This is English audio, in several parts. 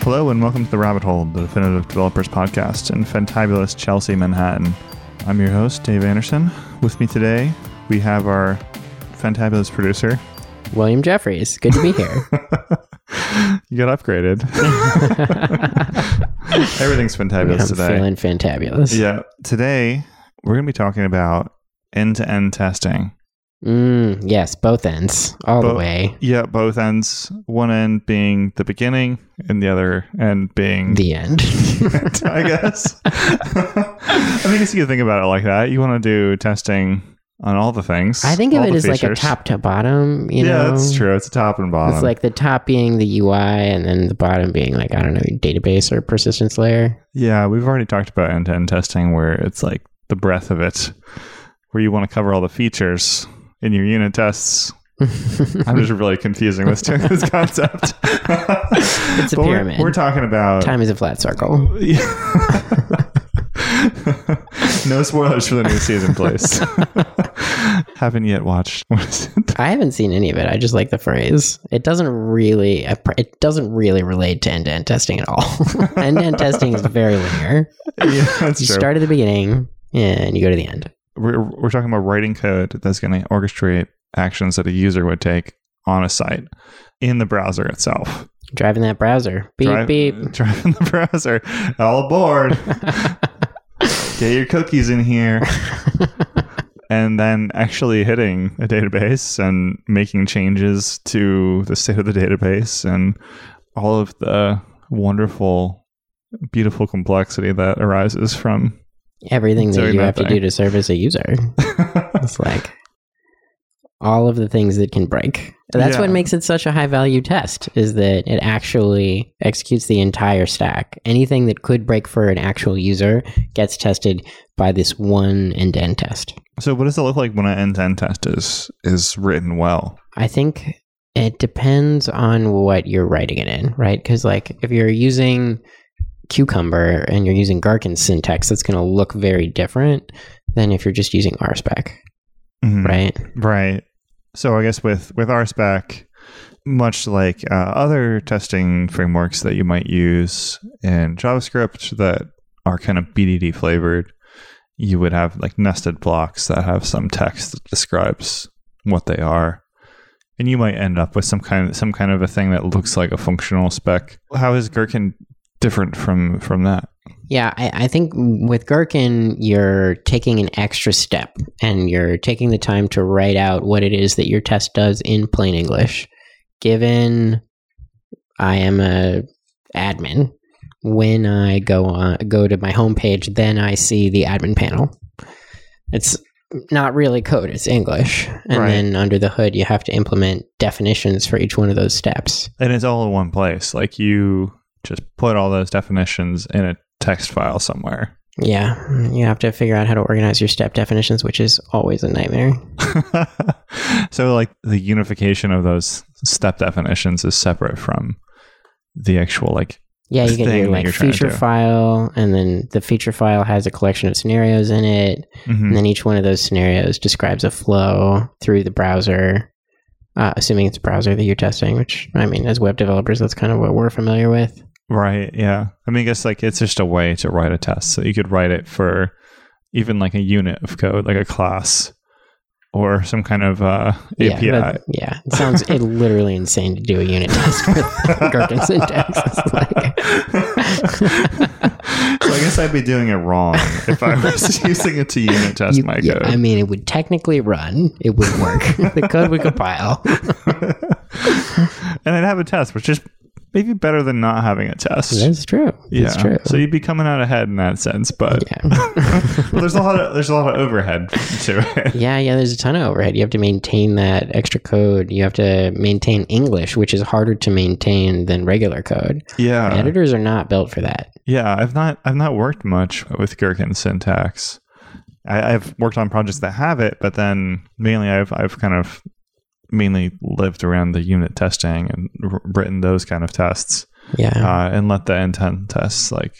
Hello and welcome to The Rabbit Hole, the Definitive Developers Podcast in fantabulous Chelsea, Manhattan. I'm your host, Dave Anderson. With me today, we have our fantabulous producer. William Jeffries. Good to be here. you got upgraded. Everything's fantabulous I'm today. feeling fantabulous. Yeah. Today, we're going to be talking about end to end testing. Mm, yes, both ends, all Bo- the way. Yeah, both ends. One end being the beginning, and the other end being The end. I guess. I mean, I guess you can think about it like that. You want to do testing on all the things. I think of it as like a top to bottom. You yeah, know, that's true. It's a top and bottom. It's like the top being the UI, and then the bottom being like I don't know, database or persistence layer. yeah, we've already talked about end to end testing, where it's like the breadth of it, where you want to cover all the features in your unit tests. I'm just really confusing this this concept. It's a But we're- pyramid. We're, talking about Time is a flat circle. no spoilers for the new season, please. Haven't yet watched. What is it? I haven't seen any of it. I just like the phrase. It doesn't really. It doesn't really relate to end-to-end testing at all. end-to-end testing is very linear. Yeah, that's You true. start at the beginning and you go to the end. We're, we're talking about writing code that's going to orchestrate actions that a user would take on a site in the browser itself. Driving that browser. Beep Drive- beep. Driving the browser. All aboard. Get your cookies in here. and then actually hitting a database and making changes to the state of the database and all of the wonderful, beautiful complexity that arises from. Everything that you have to do to service a user. It's like all of the things that can break. That's Yeah. what makes it such a high value test is that it actually executes the entire stack. Anything that could break for an actual user gets tested by this one end-to-end test. so, what does it look like when an end-to-end test is is written well? I think it depends on what you're writing it in, right? Because like if you're using Cucumber and you're using Gherkin syntax, that's going to look very different than if you're just using RSpec, Mhm. right? Right. So I guess with with RSpec, much like uh, other testing frameworks that you might use in JavaScript that are kind of BDD flavored, you would have like nested blocks that have some text that describes what they are, and you might end up with some kind of some kind of a thing that looks like a functional spec. How is Gherkin different from from that? Yeah, I, I think with Gherkin, you're taking an extra step and you're taking the time to write out what it is that your test does in plain English. Given I am a admin, when I go on go to my homepage, then I see the admin panel. It's not really code; it's English, and Right. then under the hood, you have to implement definitions for each one of those steps. And it's all in one place. Like you just put all those definitions in a text file somewhere. Yeah, you have to figure out how to organize your step definitions, which is always a nightmare. so like the unification of those step definitions is separate from the actual like Yeah, you get thing like you're trying to feature file, and then the feature file has a collection of scenarios in it, mhm. and then each one of those scenarios describes a flow through the browser. Uh, assuming it's a browser that you're testing, which I mean, as web developers, that's kind of what we're familiar with. Right yeah i mean i guess like it's just a way to write a test so you could write it for even like a unit of code like a class or some kind of uh api Yeah, but- yeah. It sounds it literally insane to do a unit test with Gherkin syntax. Like, so i guess i'd be doing it wrong if i was using it to unit test you- my yeah, code I mean, it would technically run. It would work. the code would compile. and i'd have a test which is maybe better than not having a test That's true. yeah That's true. so you'd be coming out ahead in that sense but yeah. well, there's a lot of there's a lot of overhead to it. Yeah, yeah, there's a ton of overhead. You have to maintain that extra code. You have to maintain English, which is harder to maintain than regular code. Yeah, Editors are not built for that. yeah. I've not I've not worked much with Gherkin syntax. I, I've worked on projects that have it, but then mainly I've I've kind of mainly lived around the unit testing and r- written those kind of tests Yeah. uh, and let the end-to-end tests like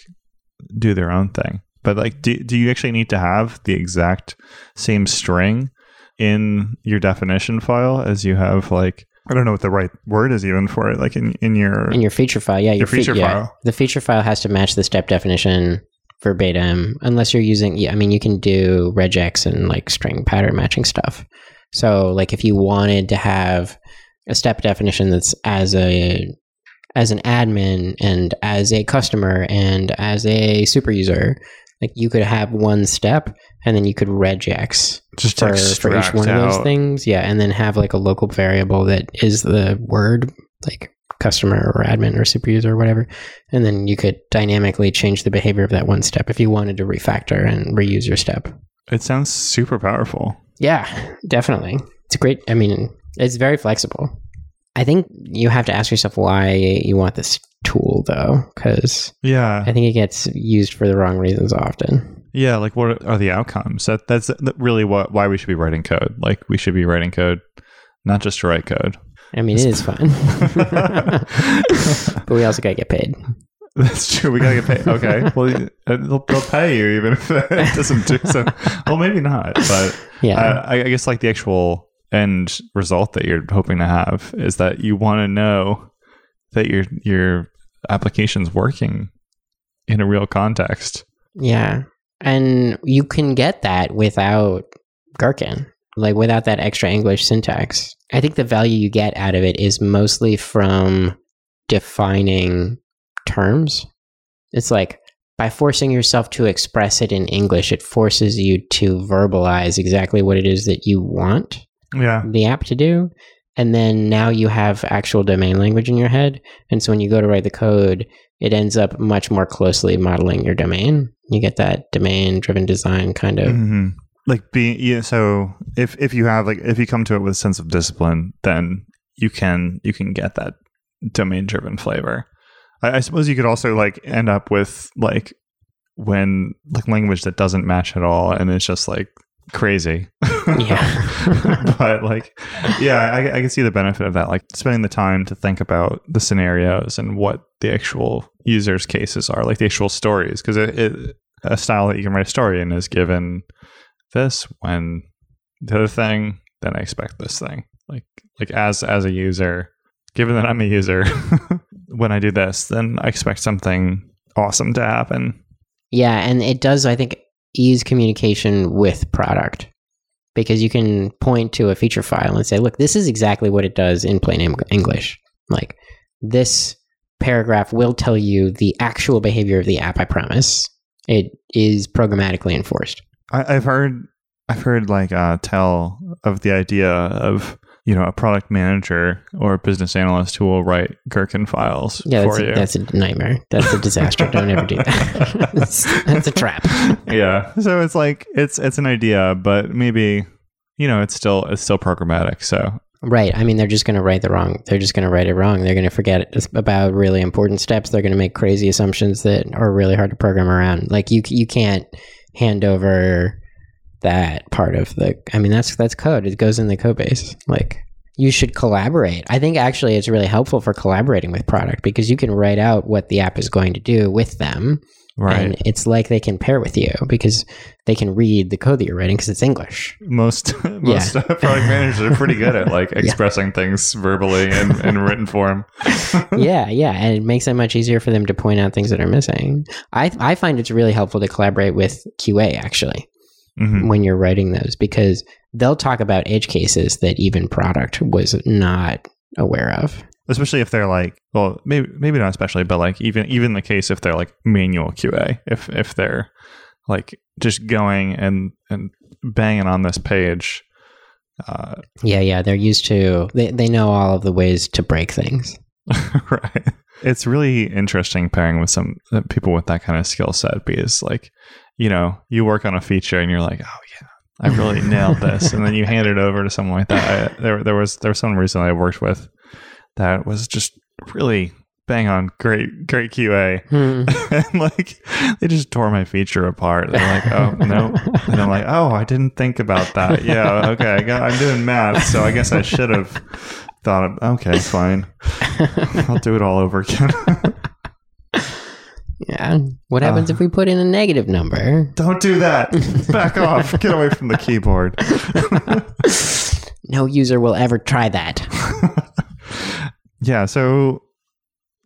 do their own thing. But like, do, do you actually need to have the exact same string in your definition file as you have like I don't know what the right word is even for it. Like in in your in your feature file, yeah, your fe- feature yeah, file. the feature file has to match the step definition verbatim, unless you're using. Yeah, I mean, you can do regex and like string pattern matching stuff. So, like, if you wanted to have a step definition that's as a as an admin and as a customer and as a super user, like you could have one step and then you could regex just for, for each one of those things. Yeah, and then have like a local variable that is the word, like customer or admin or super user or whatever. And then you could dynamically change the behavior of that one step if you wanted to refactor and reuse your step. It sounds super powerful. Yeah, definitely. It's a great, I mean, it's very flexible. I think you have to ask yourself why you want this tool though, because Yeah, I think it gets used for the wrong reasons often. yeah. Like, what are the outcomes? That that's really what why we should be writing code. Like, we should be writing code, not just to write code. I mean, it is fun. but we also got to get paid. That's true. We gotta get paid. Okay. Well, uh, they'll, they'll pay you even if it doesn't do so. Well, maybe not. But Yeah. I, I guess like the actual end result that you're hoping to have is that you want to know that your your application's working in a real context. Yeah. And you can get that without Gherkin, like without that extra English syntax. I think the value you get out of it is mostly from defining terms. It's like by forcing yourself to express it in English, it forces you to verbalize exactly what it is that you want Yeah. the app to do. And then now you have actual domain language in your head. And so when you go to write the code, it ends up much more closely modeling your domain. You get that domain driven design kind of. hmm Like being yeah. So if if you have like if you come to it with a sense of discipline, then you can you can get that domain driven flavor. I, I suppose you could also like end up with like when like language that doesn't match at all, and it's just like crazy. Yeah. but like, yeah, I, I can see the benefit of that. Like spending the time to think about the scenarios and what the actual users' cases are, like the actual stories, because it, it a style that you can write a story in is given this when the other thing, then I expect this thing. Like like as as a user, given that I'm a user, when I do this, then I expect something awesome to happen. Yeah. And it does, I think, ease communication with product because you can point to a feature file and say, look, this is exactly what it does in plain English. Like this paragraph will tell you the actual behavior of the app, I promise. It is programmatically enforced. I, I've heard I've heard like uh, tell of the idea of you know a product manager or a business analyst who will write Gherkin files Yeah, that's for a, that's a nightmare. That's a disaster. Don't ever do that. that's, that's a trap. yeah, so it's like it's it's an idea, but maybe you know it's still it's still programmatic. So Right. I mean, they're just going to write the wrong. They're just going to write it wrong. They're going to forget about really important steps. They're going to make crazy assumptions that are really hard to program around. Like you, you can't hand over that part of the. I mean, that's that's code. It goes in the code base. Like you should collaborate. I think actually it's really helpful for collaborating with product because you can write out what the app is going to do with them, right, and it's like they can pair with you because they can read the code that you're writing because it's English. most most uh, product managers are pretty good at like expressing things verbally and in written form. yeah, yeah, and it makes it much easier for them to point out things that are missing. I I find it's really helpful to collaborate with QA actually Mhm. when you're writing those because they'll talk about edge cases that even product was not aware of. especially if they're like well maybe maybe not especially but like even even the case if they're like manual qa if if they're like just going and and banging on this page uh Yeah, yeah, they're used to they they know all of the ways to break things. right it's really interesting pairing with some uh, people with that kind of skill set because like you know you work on a feature and you're like oh yeah i really nailed this and then you hand it over to someone like that I, there, there was there was someone recently i worked with that was just really bang on great great qa Hmm. and like they just tore my feature apart. They're like, "Oh no," and I'm like, "Oh, I didn't think about that." Yeah, okay, I got, I'm doing math, so I guess I should have thought. Okay, fine, I'll do it all over again. yeah. What happens Uh. if we put in a negative number? Don't do that. Back off. Get away from the keyboard. no user will ever try that. yeah, so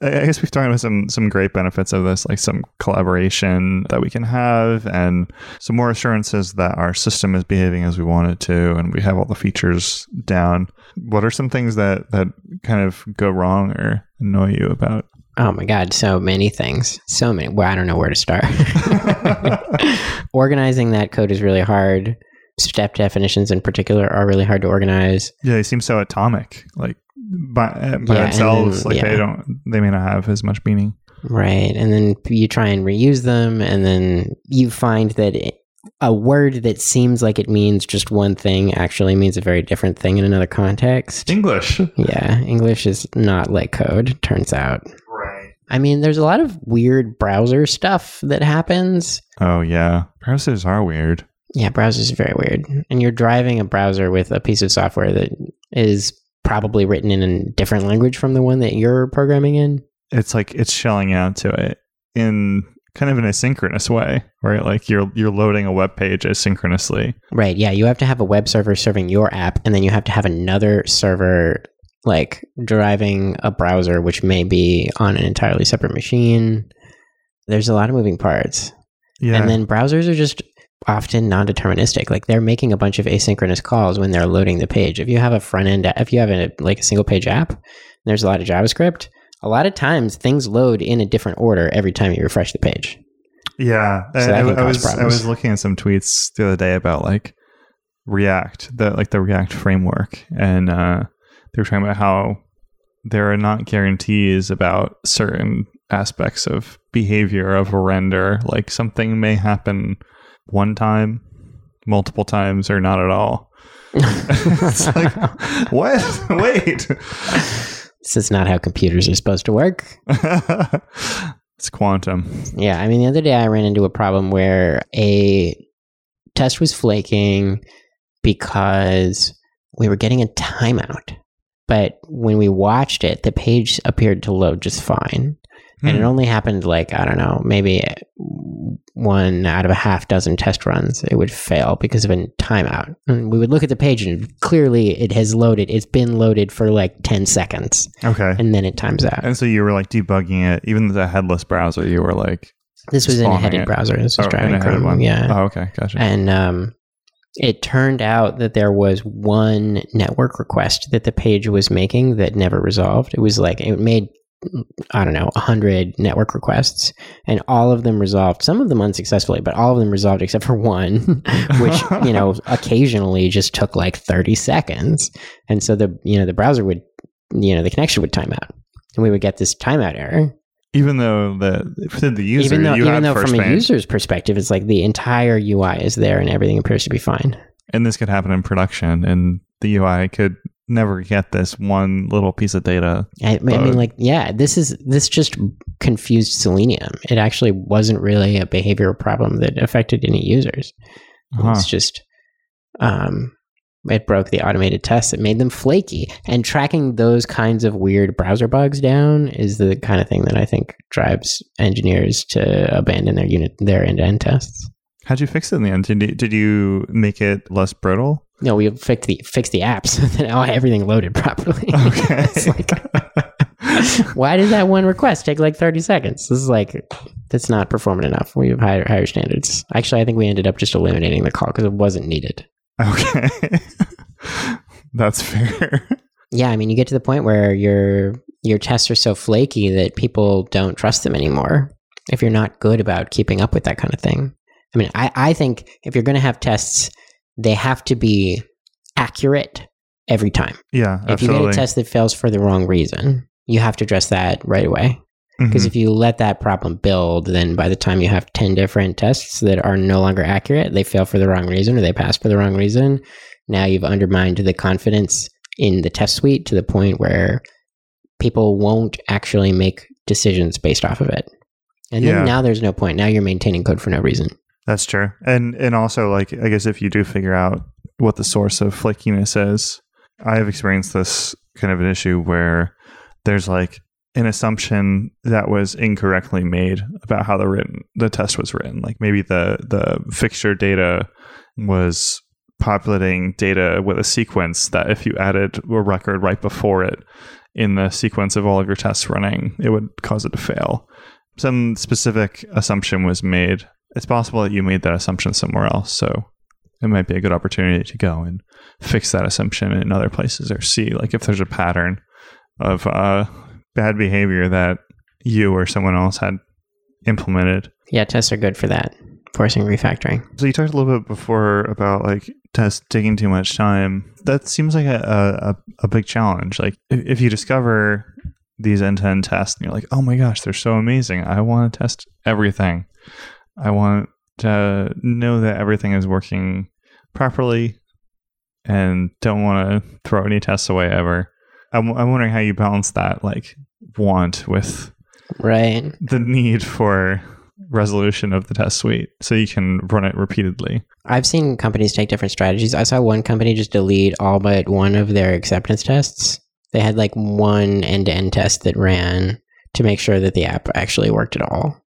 I guess we've talked about some some great benefits of this, like some collaboration that we can have, and some more assurances that our system is behaving as we want it to, and we have all the features down. What are some things that that kind of go wrong or annoy you about? Oh my god, so many things, so many. Well, I don't know where to start. Organizing that code is really hard. Step definitions, in particular, are really hard to organize. Yeah, they seem so atomic. Like by, uh, by Yeah, themselves, then- like yeah. they don't, they may not have as much meaning. Right. And then you try and reuse them, and then you find that it, a word that seems like it means just one thing actually means a very different thing in another context. English, Yeah, English is not like code, turns out. right? I mean, there's a lot of weird browser stuff that happens. Oh yeah, browsers are weird. Yeah, browsers are very weird. And you're driving a browser with a piece of software that is probably written in a different language from the one that you're programming in. It's like it's shelling out to it in kind of an asynchronous way, right? Like you're you're loading a web page asynchronously. Right. Yeah. You have to have a web server serving your app, and then you have to have another server like driving a browser, which may be on an entirely separate machine. There's a lot of moving parts. Yeah, And then browsers are just often non deterministic. Like they're making a bunch of asynchronous calls when they're loading the page. If you have a front end, if you have a, like a single page app, and there's a lot of JavaScript, a lot of times things load in a different order every time you refresh the page. Yeah, So I, I was I was looking at some tweets the other day about like React, the like the React framework, and uh, they were talking about how there are not guarantees about certain aspects of behavior of a render. Like something may happen one time, multiple times, or not at all. it's like what? Wait, this is not how computers are supposed to work. it's quantum. Yeah, I mean, the other day I ran into a problem where a test was flaking because we were getting a timeout. But when we watched it, the page appeared to load just fine. And it Hmm. only happened like, I don't know, maybe one out of a half dozen test runs. It would fail because of a timeout. And we would look at the page and clearly it has loaded. It's been loaded for like 10 seconds Okay. and then it times out. And so you were like debugging it, even the headless browser. You were like, This was in a headed it. browser. This was oh, driving Chrome. one. Yeah. Oh, okay, gotcha. And um, it turned out that there was one network request that the page was making that never resolved. It was like it made I don't know, 100 network requests, and all of them resolved, some of them unsuccessfully, but all of them resolved except for one, which, you know, occasionally just took like 30 seconds. And so the, you know, the browser would, you know, the connection would time out. And we would get this timeout error. even though the for the user, even though, even though from a user's perspective, it's like the entire UI is there and everything appears to be fine. and this could happen in production, and the UI could never get this one little piece of data. I, I mean, like, yeah, this is this just confused Selenium. It actually wasn't really a behavioral problem that affected any users. Huh. It's just, um, it broke the automated tests. It made them flaky, and tracking those kinds of weird browser bugs down is the kind of thing that I think drives engineers to abandon their unit, their end-to-end tests. How'd you fix it in the end? Did you, did you make it less brittle? No, we fixed the fixed the apps now everything loaded properly. Okay. It's like, why did that one request take like 30 seconds? This is like, that's not performant enough. We have higher, higher standards. Actually, I think we ended up just eliminating the call because it wasn't needed. okay, that's fair. Yeah, I mean, you get to the point where your your tests are so flaky that people don't trust them anymore. If you're not good about keeping up with that kind of thing, I mean, I, I think if you're going to have tests, they have to be accurate every time. yeah, If you get a test that fails for the wrong reason, you have to address that right away. Because Mhm. if you let that problem build, then by the time you have 10 different tests that are no longer accurate, they fail for the wrong reason or they pass for the wrong reason. Now you've undermined the confidence in the test suite to the point where people won't actually make decisions based off of it. And then Yeah. now there's no point. Now you're maintaining code for no reason. That's true. And and also like I guess if you do figure out what the source of flakiness is, I have experienced this kind of an issue where there's like an assumption that was incorrectly made about how the written the test was written. Like maybe the the fixture data was populating data with a sequence that if you added a record right before it in the sequence of all of your tests running, it would cause it to fail. Some specific assumption was made. It's possible that you made that assumption somewhere else. So it might be a good opportunity to go and fix that assumption in other places or see like if there's a pattern of uh, bad behavior that you or someone else had implemented. Yeah, tests are good for that, forcing refactoring. So you talked a little bit before about like tests taking too much time. That seems like a, a, a big challenge. Like if, if you discover these end-to-end tests and you're like, oh my gosh, they're so amazing. I want to test everything. I want to know that everything is working properly and don't want to throw any tests away ever. I'm, I'm wondering how you balance that like want with right the need for resolution of the test suite so you can run it repeatedly. I've seen companies take different strategies. I saw one company just delete all but one of their acceptance tests. They had like one end to end test that ran to make sure that the app actually worked at all.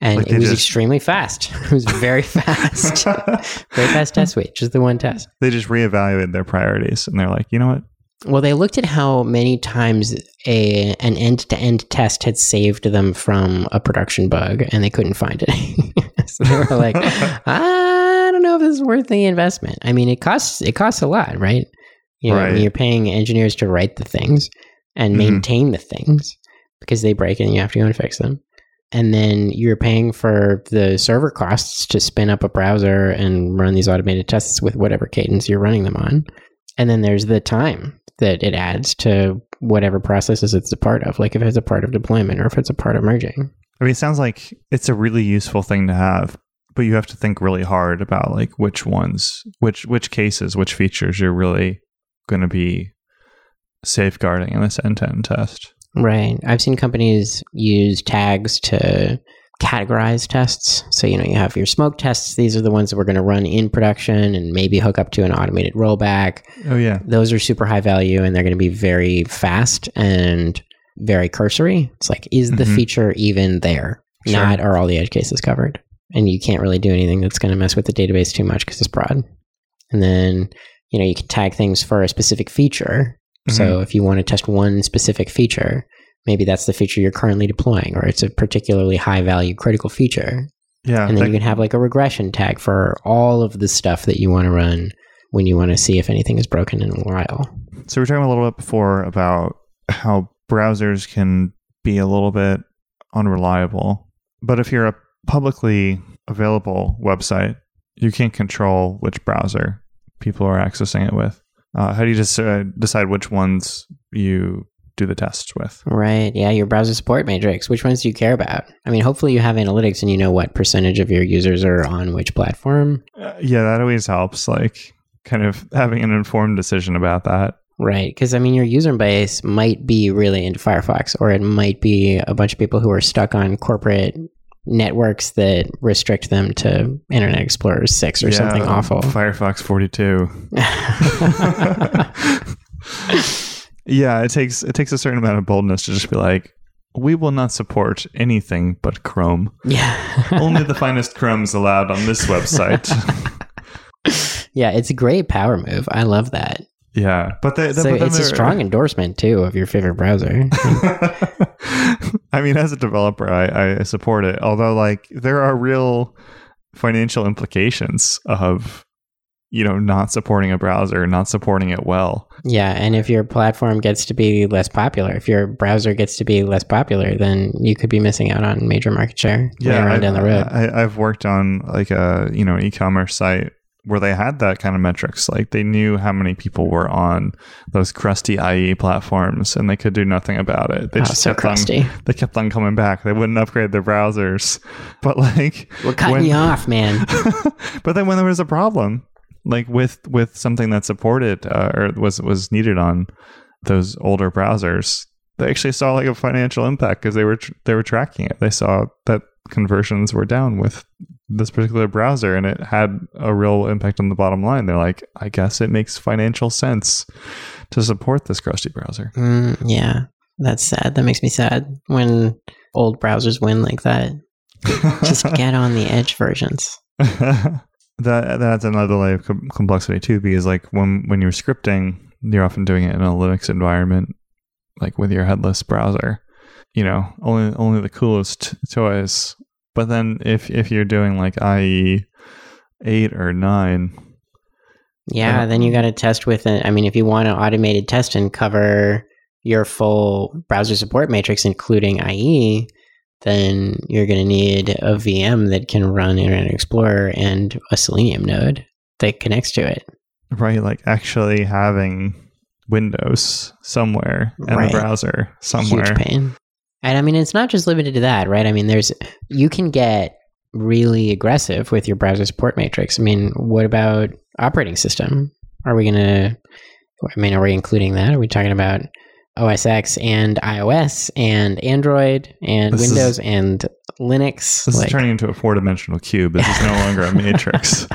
And like it was just... extremely fast. it was very fast. very fast test suite, just the one test. They just reevaluated their priorities and they're like, you know what? Well, they looked at how many times a an end to end test had saved them from a production bug, and they couldn't find it. so they were like, "I don't know if this is worth the investment." I mean, it costs it costs a lot, right? You know, right. you're paying engineers to write the things and mm-hmm. maintain the things because they break and you have to go and fix them. And then you're paying for the server costs to spin up a browser and run these automated tests with whatever cadence you're running them on. And then there's the time that it adds to whatever processes it's a part of, like if it's a part of deployment or if it's a part of merging. I mean, it sounds like it's a really useful thing to have, but you have to think really hard about like which ones, which which cases, which features you're really going to be safeguarding in this end-to-end test. Right. I've seen companies use tags to categorize tests. So, you know, you have your smoke tests. These are the ones that we're going to run in production and maybe hook up to an automated rollback. Oh, yeah. Those are super high value and they're going to be very fast and very cursory. It's like, is the mm-hmm. feature even there? Sure. Not are all the edge cases covered? And you can't really do anything that's going to mess with the database too much because it's broad. And then, you know, you can tag things for a specific feature. Mm-hmm. So if you want to test one specific feature, maybe that's the feature you're currently deploying, or it's a particularly high value critical feature. Yeah. And then you can have like a regression tag for all of the stuff that you want to run when you want to see if anything is broken in a while. So we are talking a little bit before about how browsers can be a little bit unreliable. But if you're a publicly available website, you can't control which browser people are accessing it with. Uh, how do you just uh, decide which ones you do the tests with. Right. Yeah. Your browser support matrix. Which ones do you care about? I mean, hopefully you have analytics and you know what percentage of your users are on which platform. Uh, yeah, that always helps. Like, kind of having an informed decision about that. Right. Because, I mean, your user base might be really into Firefox, or it might be a bunch of people who are stuck on corporate networks that restrict them to Internet Explorer 6 or yeah, something awful. Firefox 42. Yeah, it takes it takes a certain amount of boldness to just be like, we will not support anything but Chrome. Yeah. Only the finest Chrome's allowed on this website. yeah, it's a great power move. I love that. Yeah, but, they, so but it's a strong endorsement too of your favorite browser. I mean, as a developer, I, I support it. Although, like, there are real financial implications of you know not supporting a browser not supporting it well yeah and if your platform gets to be less popular if your browser gets to be less popular then you could be missing out on major market share yeah I've, down the road I, have worked on like a you know e-commerce site where they had that kind of metrics like they knew how many people were on those crusty ie platforms and they could do nothing about it. They oh, just so kept crusty. on they kept on coming back. They wouldn't upgrade their browsers. But like we're cutting when, you off man. But then when there was a problem like with with something that supported uh, or was was needed on those older browsers they actually saw like a financial impact because they were tr- they were tracking it. They saw that conversions were down with this particular browser and it had a real impact on the bottom line. They're like i guess it makes financial sense to support this crusty browser. Mm, yeah. That's sad. That makes me sad when old browsers win like that. Just get on the edge versions. That that's another layer of com- complexity too, because like when when you're scripting, you're often doing it in a Linux environment, like with your headless browser. You know, only only the coolest toys. But then if if you're doing like IE eight or nine, Yeah, then you got to test with it. I mean, if you want an automated test and cover your full browser support matrix, including IE, then you're going to need a VM that can run Internet Explorer and a Selenium node that connects to it. right? Like actually having Windows somewhere and Right. the browser somewhere. Huge pain. And I mean, it's not just limited to that, right? I mean, there's you can get really aggressive with your browser support matrix. I mean, what about operating system? Are we gonna? I mean, are we including that? Are we talking about OS X and iOS and Android and This is- Windows and Linux? This Like- is turning into a four dimensional cube. This is no longer a matrix.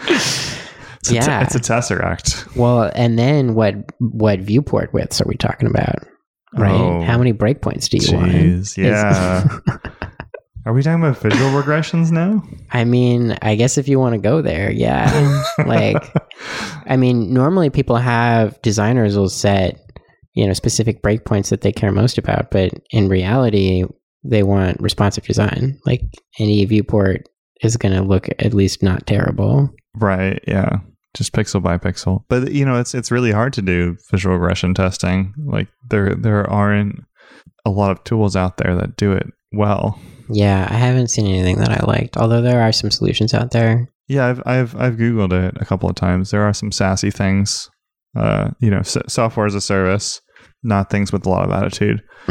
it's, Yeah. a, it's a tesseract. well, and then what? What viewport widths are we talking about? Right? Oh, How many breakpoints do you want? Jeez, yeah. Are we talking about visual regressions now? I mean, I guess if you want to go there, yeah. like, I mean, normally people have designers will set, you know, specific breakpoints that they care most about, but in reality, they want responsive design. Like any viewport is going to look at least not terrible. right, yeah. Just pixel by pixel. But you know, it's it's really hard to do visual regression testing. Like there there aren't a lot of tools out there that do it well. Yeah, I haven't seen anything that I liked, although there are some solutions out there. Yeah, I've I've I've googled it a couple of times. There are some sassy things, uh, you know, s- software as a service, not things with a lot of attitude.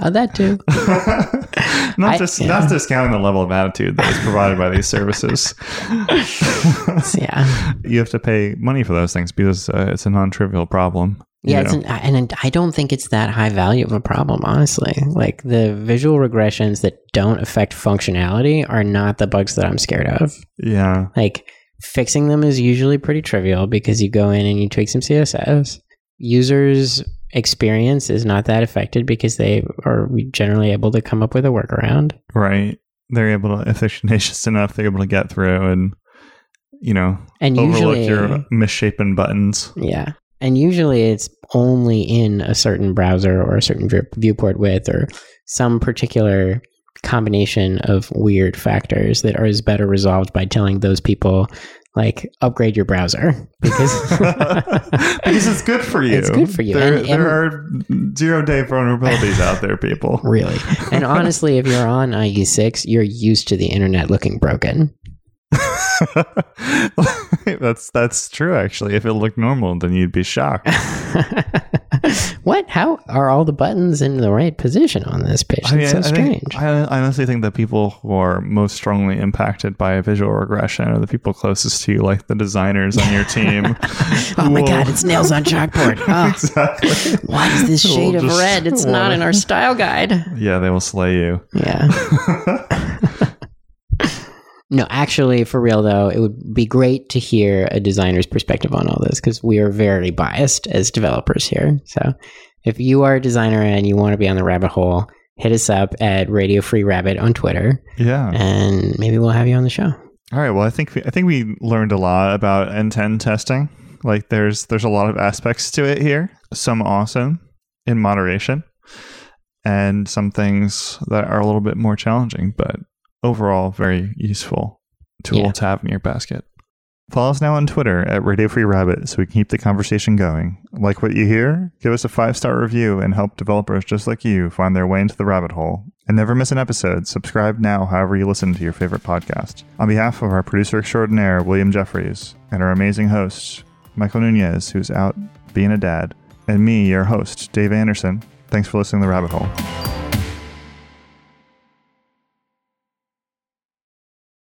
oh, that too. not I- just yeah. not discounting the level of attitude that is provided by these services. yeah. you have to pay money for those things because uh, it's a non-trivial problem. Yeah, it's an, and I don't think it's that high value of a problem, honestly. Like the visual regressions that don't affect functionality are not the bugs that I'm scared of. yeah, Like fixing them is usually pretty trivial because you go in and you tweak some CSS. Users' experience is not that affected because they are generally able to come up with a workaround. right. They're able to, if they're tenacious enough, they're able to get through and you know And overlook usually, your misshapen buttons. Yeah. And usually it's only in a certain browser or a certain view- viewport width or some particular combination of weird factors that are is better resolved by telling those people like upgrade your browser because because it's good for you. It's good for you. There, And- there are zero day vulnerabilities out there, people. really and honestly if you're on IE6 you're used to the internet looking broken that's that's true. Actually, if it looked normal, then you'd be shocked. what how are all the buttons in the right position on this page it's so I, strange think, I I honestly think that people who are most strongly impacted by a visual regression are the people closest to you, like the designers on your team. oh my god it's nails on chalkboard oh. exactly. Why is this We'll shade of red? It's not in our style guide. Yeah, they will slay you. Yeah. No, actually, for real though, it would be great to hear a designer's perspective on all this because we are very biased as developers here. So, if you are a designer and you want to be on the rabbit hole, hit us up at Radio Free Rabbit on Twitter, yeah. and maybe we'll have you on the show. All right. Well, I think we, I think we learned a lot about end-to-end testing. Like, there's there's a lot of aspects to it here. Some awesome in moderation, and some things that are a little bit more challenging, but overall very useful tool Yeah. to have in your basket. Follow us now on Twitter at Radio Free Rabbit so we can keep the conversation going. Like what you hear? Give us a five star review and help developers just like you find their way into the rabbit hole. And never miss an episode. Subscribe now, however you listen to your favorite podcast. On behalf of our producer extraordinaire, William Jeffries, and our amazing host, Michael Nunez, who's out being a dad, and me, your host, Dave Anderson, thanks for listening to The Rabbit Hole.